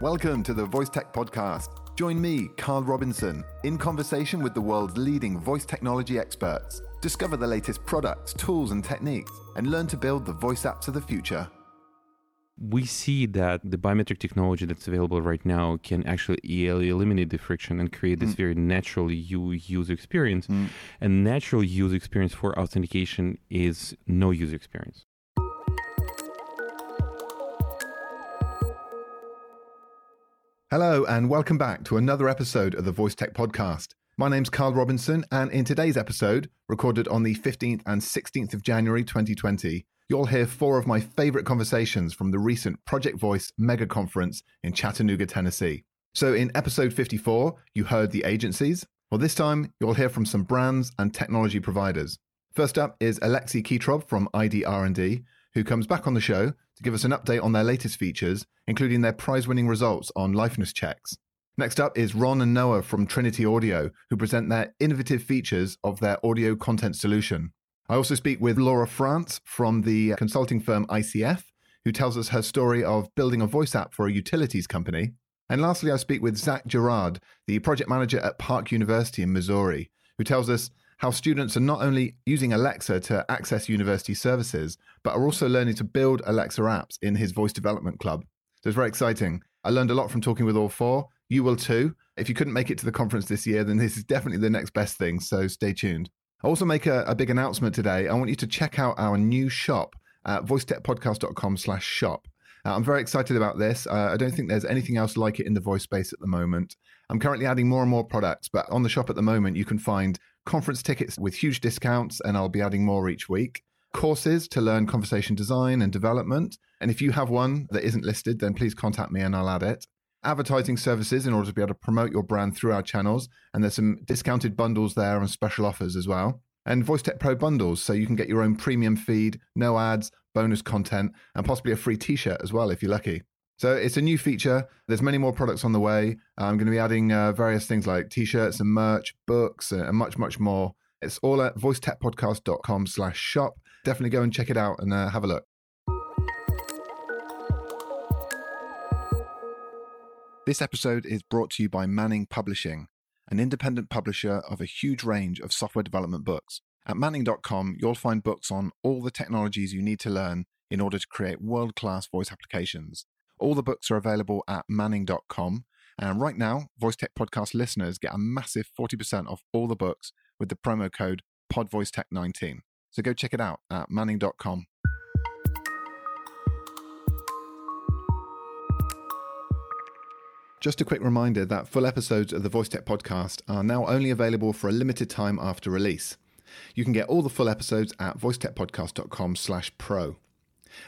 Welcome to the Voice Tech Podcast. Join me, Carl Robinson, in conversation with the world's leading voice technology experts. Discover the latest products, tools, and techniques, and learn to build the voice apps of the future. We see that the biometric technology that's available right now can actually eliminate the friction and create this mm. very natural user experience. Mm. And natural user experience for authentication is no user experience. Hello, and welcome back to another episode of the Voice Tech Podcast. My name's Carl Robinson, and in today's episode, recorded on the 15th and 16th of January 2020, you'll hear four of my favorite conversations from the recent Project Voice mega conference in Chattanooga, Tennessee. So, in episode 54, you heard the agencies. Well, this time, you'll hear from some brands and technology providers. First up is Alexei Khitrov from ID R&D, who comes back on the show to give us an update on their latest features, including their prize winning results on liveness checks. Next up is Ron and Noah from Trinity Audio, who present their innovative features of their audio content solution. I also speak with Laura France from the consulting firm ICF, who tells us her story of building a voice app for a utilities company. And lastly, I speak with Zach Gerard, the project manager at Park University in Missouri, who tells us how students are not only using Alexa to access university services, but are also learning to build Alexa apps in his voice development club. So it's very exciting. I learned a lot from talking with all four. You will too. If you couldn't make it to the conference this year, then this is definitely the next best thing. So stay tuned. I also make a, a big announcement today. I want you to check out our new shop at voicetechpodcast.com slash shop. Uh, I'm very excited about this. Uh, I don't think there's anything else like it in the voice space at the moment. I'm currently adding more and more products, but on the shop at the moment, you can find conference tickets with huge discounts, and I'll be adding more each week. Courses to learn conversation design and development. And if you have one that isn't listed, then please contact me and I'll add it. Advertising services in order to be able to promote your brand through our channels. And there's some discounted bundles there and special offers as well. And Voice Tech Pro bundles, so you can get your own premium feed, no ads, bonus content, and possibly a free t shirt as well if you're lucky. So it's a new feature. There's many more products on the way. I'm going to be adding uh, various things like t-shirts and merch, books, and much, much more. It's all at voicetechpodcast.com slash shop. Definitely go and check it out and uh, have a look. This episode is brought to you by Manning Publishing, an independent publisher of a huge range of software development books. At manning.com, you'll find books on all the technologies you need to learn in order to create world class voice applications. All the books are available at manning.com. And right now, Voice Tech Podcast listeners get a massive 40% off all the books with the promo code PodVoiceTech19. So go check it out at manning.com. Just a quick reminder that full episodes of the Voice Tech podcast are now only available for a limited time after release. You can get all the full episodes at voicetechpodcast.com slash pro.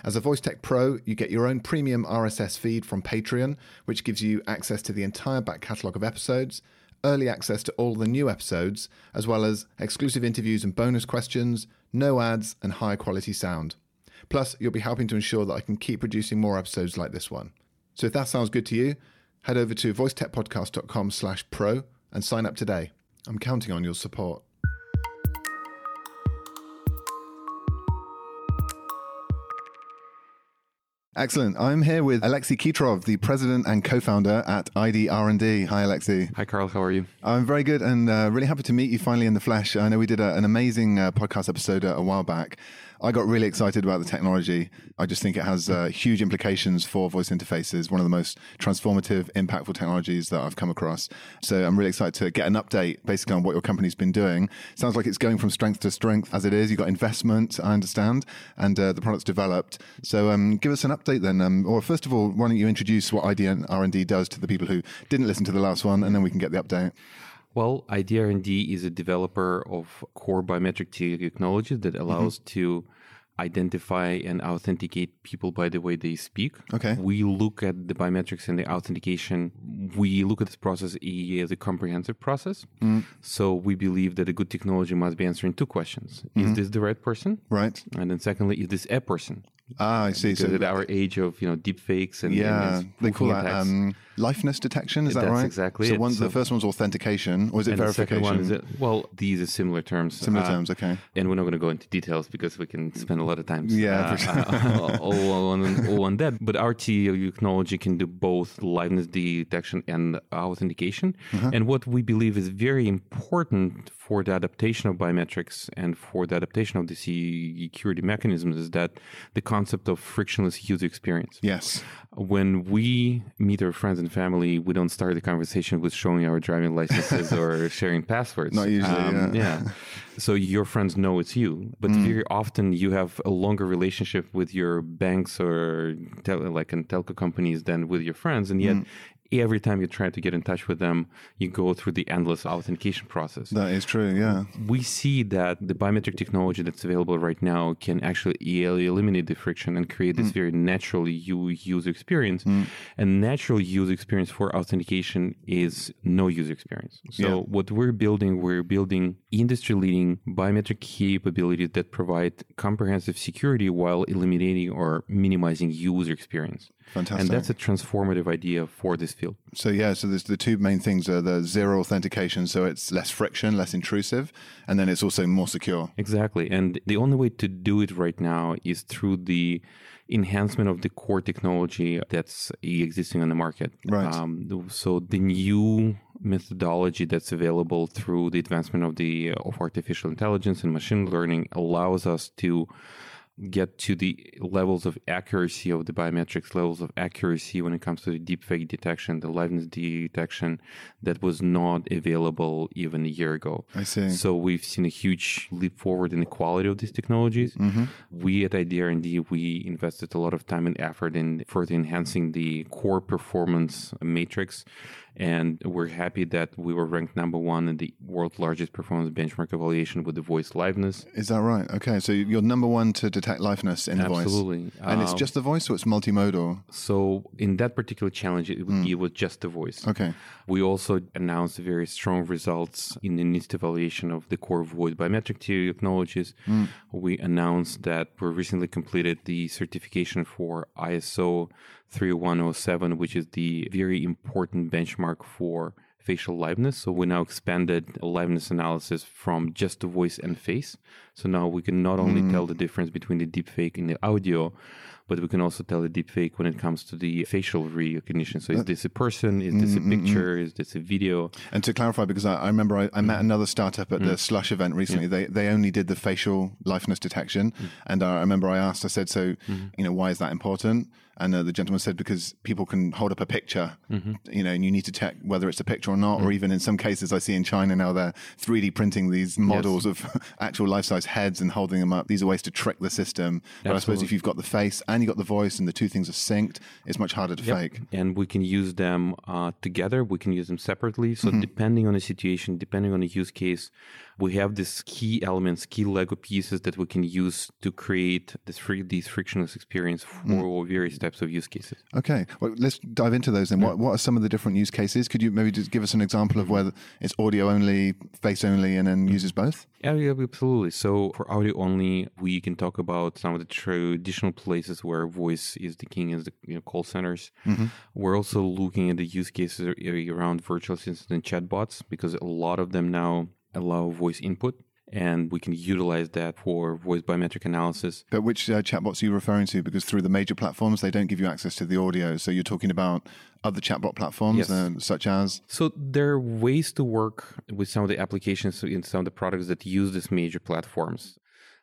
As a Voice Tech Pro, you get your own premium RSS feed from Patreon, which gives you access to the entire back catalogue of episodes, early access to all the new episodes, as well as exclusive interviews and bonus questions, no ads, and high quality sound. Plus, you'll be helping to ensure that I can keep producing more episodes like this one. So if that sounds good to you, head over to voicetechpodcast.com slash pro and sign up today. I'm counting on your support. Excellent. I'm here with Alexei Khitrov, the president and co-founder at ID R&D. Hi, Alexei. Hi, Carl. How are you? I'm very good and uh, really happy to meet you finally in the flesh. I know we did a, an amazing uh, podcast episode a, a while back I got really excited about the technology. I just think it has uh, huge implications for voice interfaces, one of the most transformative, impactful technologies that I've come across. So I'm really excited to get an update basically on what your company's been doing. Sounds like it's going from strength to strength as it is. You've got investment, I understand, and uh, the product's developed. So um, give us an update then. Um, or first of all, why don't you introduce what ID R&D does to the people who didn't listen to the last one, and then we can get the update. Well, ID R&D is a developer of core biometric technology that mm-hmm. allows mm-hmm. to identify and authenticate people by the way they speak. Okay. We look at the biometrics and the authentication. We look at this process as a comprehensive process. Mm. So we believe that a good technology must be answering two questions: mm-hmm. Is this the right person? Right. And then secondly, is this a person? Ah, I see. So at our age of you know deep fakes and yeah, and they call that um, liveness detection. Is that right? exactly So it. one, the So- first one's authentication, or is it and the second verification? one is well, these are similar terms. Similar Uh, terms. Okay. and we're not going to go into details because we can spend a lot of time Yeah, uh, sure. uh, all, on, all on that. But our TEO technology can do both liveness detection and authentication. Uh-huh. And what we believe is very important for the adaptation of biometrics and for the adaptation of the security mechanisms is that the concept of frictionless user experience Yes. when we meet our friends and family, we don't start the conversation with showing our driving licenses or sharing passwords. Um, Not usually, yeah. So your friends know it's you, but Mm. very often you have a longer relationship with your banks or tel- like in telco companies than with your friends, and yet. Mm. Every time you try to get in touch with them, you go through the endless authentication process That is true. Yeah. we see that the biometric technology that's available right now can actually eliminate the friction and create this mm. very natural user experience. Mm. And natural user experience for authentication is no user experience. So Yeah. what we're building, we're building industry-leading biometric capabilities that provide comprehensive security while eliminating or minimizing user experience. Fantastic. And that's a transformative idea for this field. So yeah, so there's the two main things are the zero authentication, so it's less friction, less intrusive, and then it's also more secure. Exactly. And the only way to do it right now is through the enhancement of the core technology that's existing on the market. Right. Um, so the new methodology that's available through the advancement of the of artificial intelligence and machine learning allows us to get to the levels of accuracy of the biometrics levels of accuracy when it comes to the deepfake detection the liveness detection that was not available even a year ago I see. so we've seen a huge leap forward in the quality of these technologies. Mm-hmm. We at ID we invested a lot of time and effort in further enhancing the core performance matrix. And we're happy that we were ranked number one in the world's largest performance benchmark evaluation with the voice liveness. Is that right? Okay, so you're number one to detect liveness in the voice. Absolutely. And it's Um, just the voice, or it's multimodal? so in that particular challenge, it, Mm. it was just the voice. Okay. We also announced very strong results in the NIST evaluation of the core voice biometric technologies. We announced that we recently completed the certification for ISO 3107, which is the very important benchmark for facial liveness. So we now expanded liveness analysis from just the voice and face. So now we can not only mm. tell the difference between the deepfake and the audio, but we can also tell the deepfake when it comes to the facial recognition. So is uh, this a person? Is this a mm, mm, picture? Is this a video? And to clarify, because I, I remember I, I met mm-hmm. another startup at the Slush event recently. They they only did the facial liveness detection, and I remember I asked, I said, so mm-hmm. you know, why is that important? And uh, the gentleman said because people can hold up a picture, you know, and you need to check whether it's a picture or not. Or even in some cases, I see in China now they're 3D printing these models of actual life size heads and holding them up. These are ways to trick the system. But I suppose if you've got the face and you've got the voice and the two things are synced, it's much harder to fake. and we can use them uh, together. We can use them separately. So depending on the situation, depending on the use case, we have these key elements, key Lego pieces that we can use to create this free, these frictionless experience for various types of use cases. Okay, well, let's dive into those then. What, what are some of the different use cases? Could you maybe just give us an example of where it's audio only, face only, and then mm-hmm. uses both? Yeah, yeah, absolutely. So for audio only, we can talk about some of the traditional places where voice is the king, is the you know, call centers. Mm-hmm. We're also looking at the use cases around virtual assistants and chatbots because a lot of them now allow voice input, and we can utilize that for voice biometric analysis. But which uh, chatbots are you referring to? Because through the major platforms, they don't give you access to the audio. So you're talking about other chatbot platforms, Yes. uh, such as. So there are ways to work with some of the applications in some of the products that use these major platforms.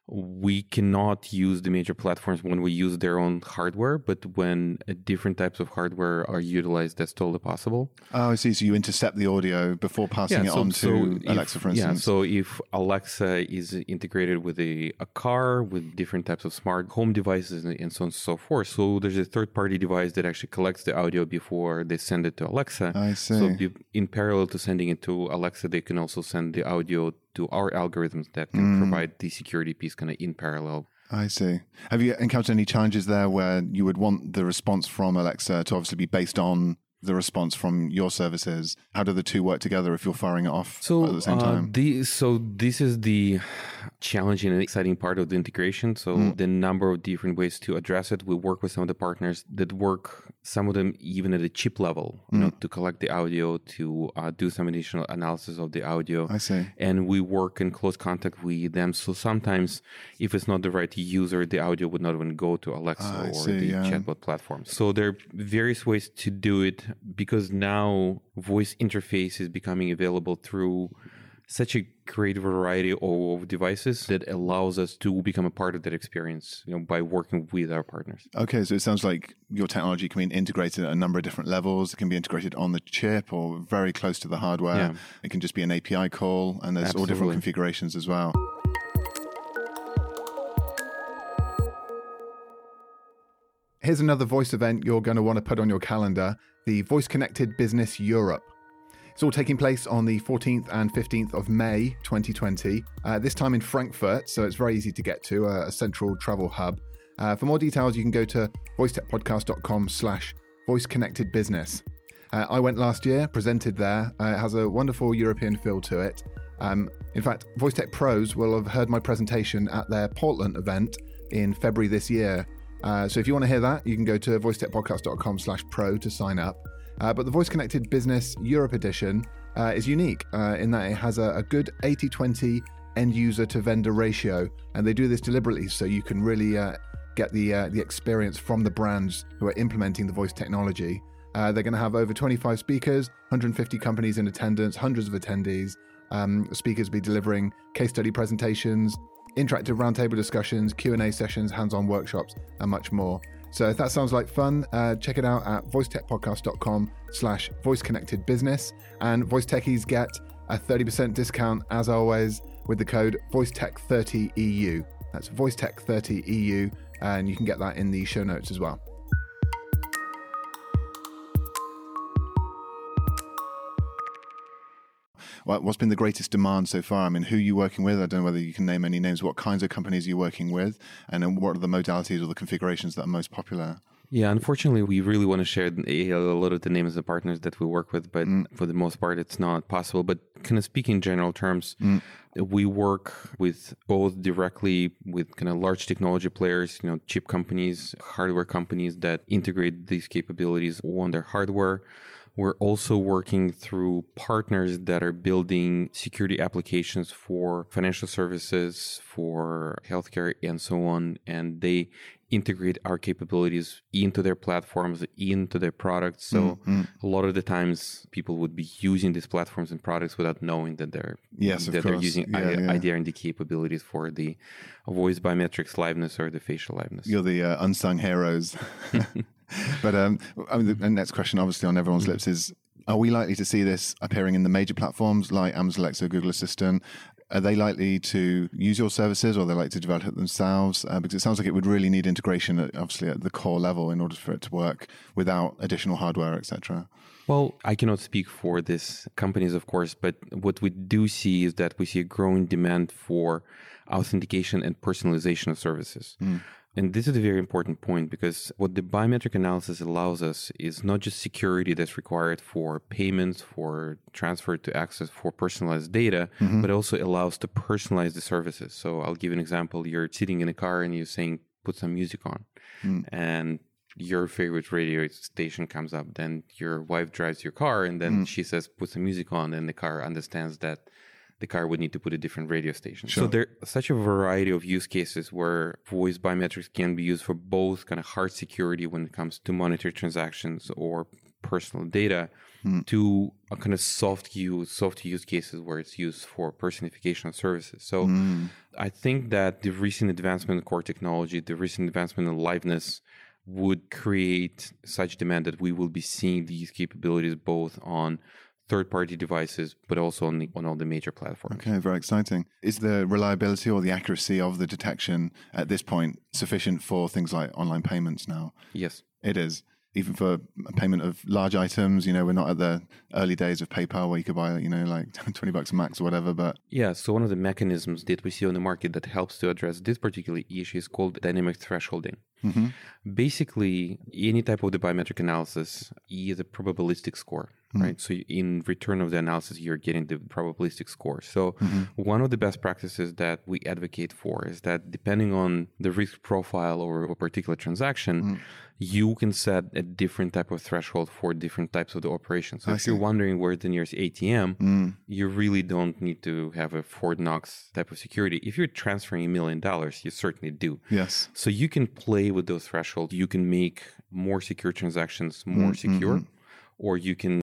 We cannot use the major platforms when we use their own hardware, but when uh, different types of hardware are utilized, that's totally possible. Oh, I see. So you intercept the audio before passing it on to if- Alexa, for instance. Yeah, so if Alexa is integrated with a, a car, with different types of smart home devices and, and so on and so forth, so there's a third party device that actually collects the audio before they send it to Alexa. I So see. be- in parallel to sending it to Alexa, they can also send the audio to our algorithms that can Mm. provide the security piece kind of in parallel. I see. Have you encountered any challenges there where you would want the response from Alexa to obviously be based on the response from your services? How do the two work together if you're firing it off So at the same uh, time? the- so this is the challenging and exciting part of the integration. So Mm. the number of different ways to address it. We work with some of the partners that work, some of them even at a chip level, you Mm. know, to collect the audio, to uh, do some additional analysis of the audio. I see. And we work in close contact with them. So sometimes, if it's not the right user, the audio would not even go to Alexa or see, the yeah. chatbot platform. So there are various ways to do it because now voice interface is becoming available through such a great variety of devices that allows us to become a part of that experience, you know, by working with our partners. Okay, so it sounds like your technology can be integrated at a number of different levels. It can be integrated on the chip or very close to the hardware. Yeah. It can just be an API call, and there's all different configurations as well. Here's another voice event you're going to want to put on your calendar the Voice Connected Business Europe. It's all taking place on the 14th and 15th of May 2020, uh, this time in Frankfurt, so it's very easy to get to, uh, a central travel hub. Uh, for more details, you can go to voicetechpodcast.com slash voiceconnectedbusiness. Uh, I went last year, presented there. Uh, it has a wonderful European feel to it. Um, in fact, VoiceTech Pros will have heard my presentation at their Portland event in February this year. Uh, so if you want to hear that, you can go to voicetechpodcast.com slash pro to sign up. Uh, but the Voice Connected Business Europe edition uh, is unique uh, in that it has a, a good 80 20 end user to vendor ratio. And they do this deliberately so you can really uh, get the, uh, the experience from the brands who are implementing the voice technology. Uh, they're going to have over 25 speakers, 150 companies in attendance, hundreds of attendees. Um, speakers will be delivering case study presentations, interactive roundtable discussions, Q&A sessions, hands-on workshops, and much more. So if that sounds like fun, uh, check it out at voicetechpodcast.com slash voiceconnectedbusiness. And Voice Techies get a 30% discount, as always, with the code VoiceTech30EU. That's VoiceTech30EU, and you can get that in the show notes as well. What's been the greatest demand so far? I mean, who are you working with? I don't know whether you can name any names. What kinds of companies are you working with? And then what are the modalities or the configurations that are most popular? Yeah, unfortunately, we really want to share a, lot of the names of partners that we work with, but mm. for the most part, it's not possible. But kind of speak in general terms, mm. we work with both directly with kind of large technology players, you know, chip companies, hardware companies that integrate these capabilities on their hardware. We're also working through partners that are building security applications for financial services, for healthcare, and so on. And they integrate our capabilities into their platforms, into their products. So a lot of the times people would be using these platforms and products without knowing that they're Yes, that they're using Yeah, I- yeah. IDR&D capabilities for the voice biometrics liveness or the facial liveness. You're the uh, unsung heroes. but um, I mean, the, the next question, obviously, on everyone's lips is: Are we likely to see this appearing in the major platforms like Amazon Alexa, Google Assistant? Are they likely to use your services, or they like to develop it themselves? Uh, because it sounds like it would really need integration, at, obviously, at the core level in order for it to work without additional hardware, etc. Well, I cannot speak for these companies, of course, but what we do see is that we see a growing demand for authentication and personalization of services. And this is a very important point because what the biometric analysis allows us is not just security that's required for payments, for transfer to access for personalized data, mm-hmm. but also allows to personalize the services. So I'll give you an example. You're sitting in a car and you're saying, put some music on. Mm. And your favorite radio station comes up. Then your wife drives your car and then mm. she says, put some music on. And the car understands that the car would need to put a different radio station. So there such a variety of use cases where voice biometrics can be used for both kind of hard security when it comes to monitor transactions or personal data hmm. to a kind of soft use soft use cases where it's used for personification of services. So hmm. I think that the recent advancement in core technology, the recent advancement in liveness would create such demand that we will be seeing these capabilities both on third-party devices, but also on, the, on all the major platforms. Okay, very exciting. Is the reliability or the accuracy of the detection at this point sufficient for things like online payments now? Yes. It is. even for payment of large items. You know, we're not at the early days of PayPal where you could buy, you know, like 20 bucks max or whatever. But yeah, so one of the mechanisms that we see on the market that helps to address this particular issue is called dynamic thresholding. Mm-hmm. Basically, any type of the biometric analysis is a probabilistic score, mm-hmm. right? So in return of the analysis, you're getting the probabilistic score. So mm-hmm. one of the best practices that we advocate for is that depending on the risk profile or a particular transaction, mm. you can set a different type of threshold for different types of the operations. So I if see. you're wondering where the nearest ATM, mm. you really don't need to have a Fort Knox type of security. If you're transferring a million dollars, you certainly do. Yes. So you can play with those thresholds. You can make more secure transactions more mm-hmm. secure, or you can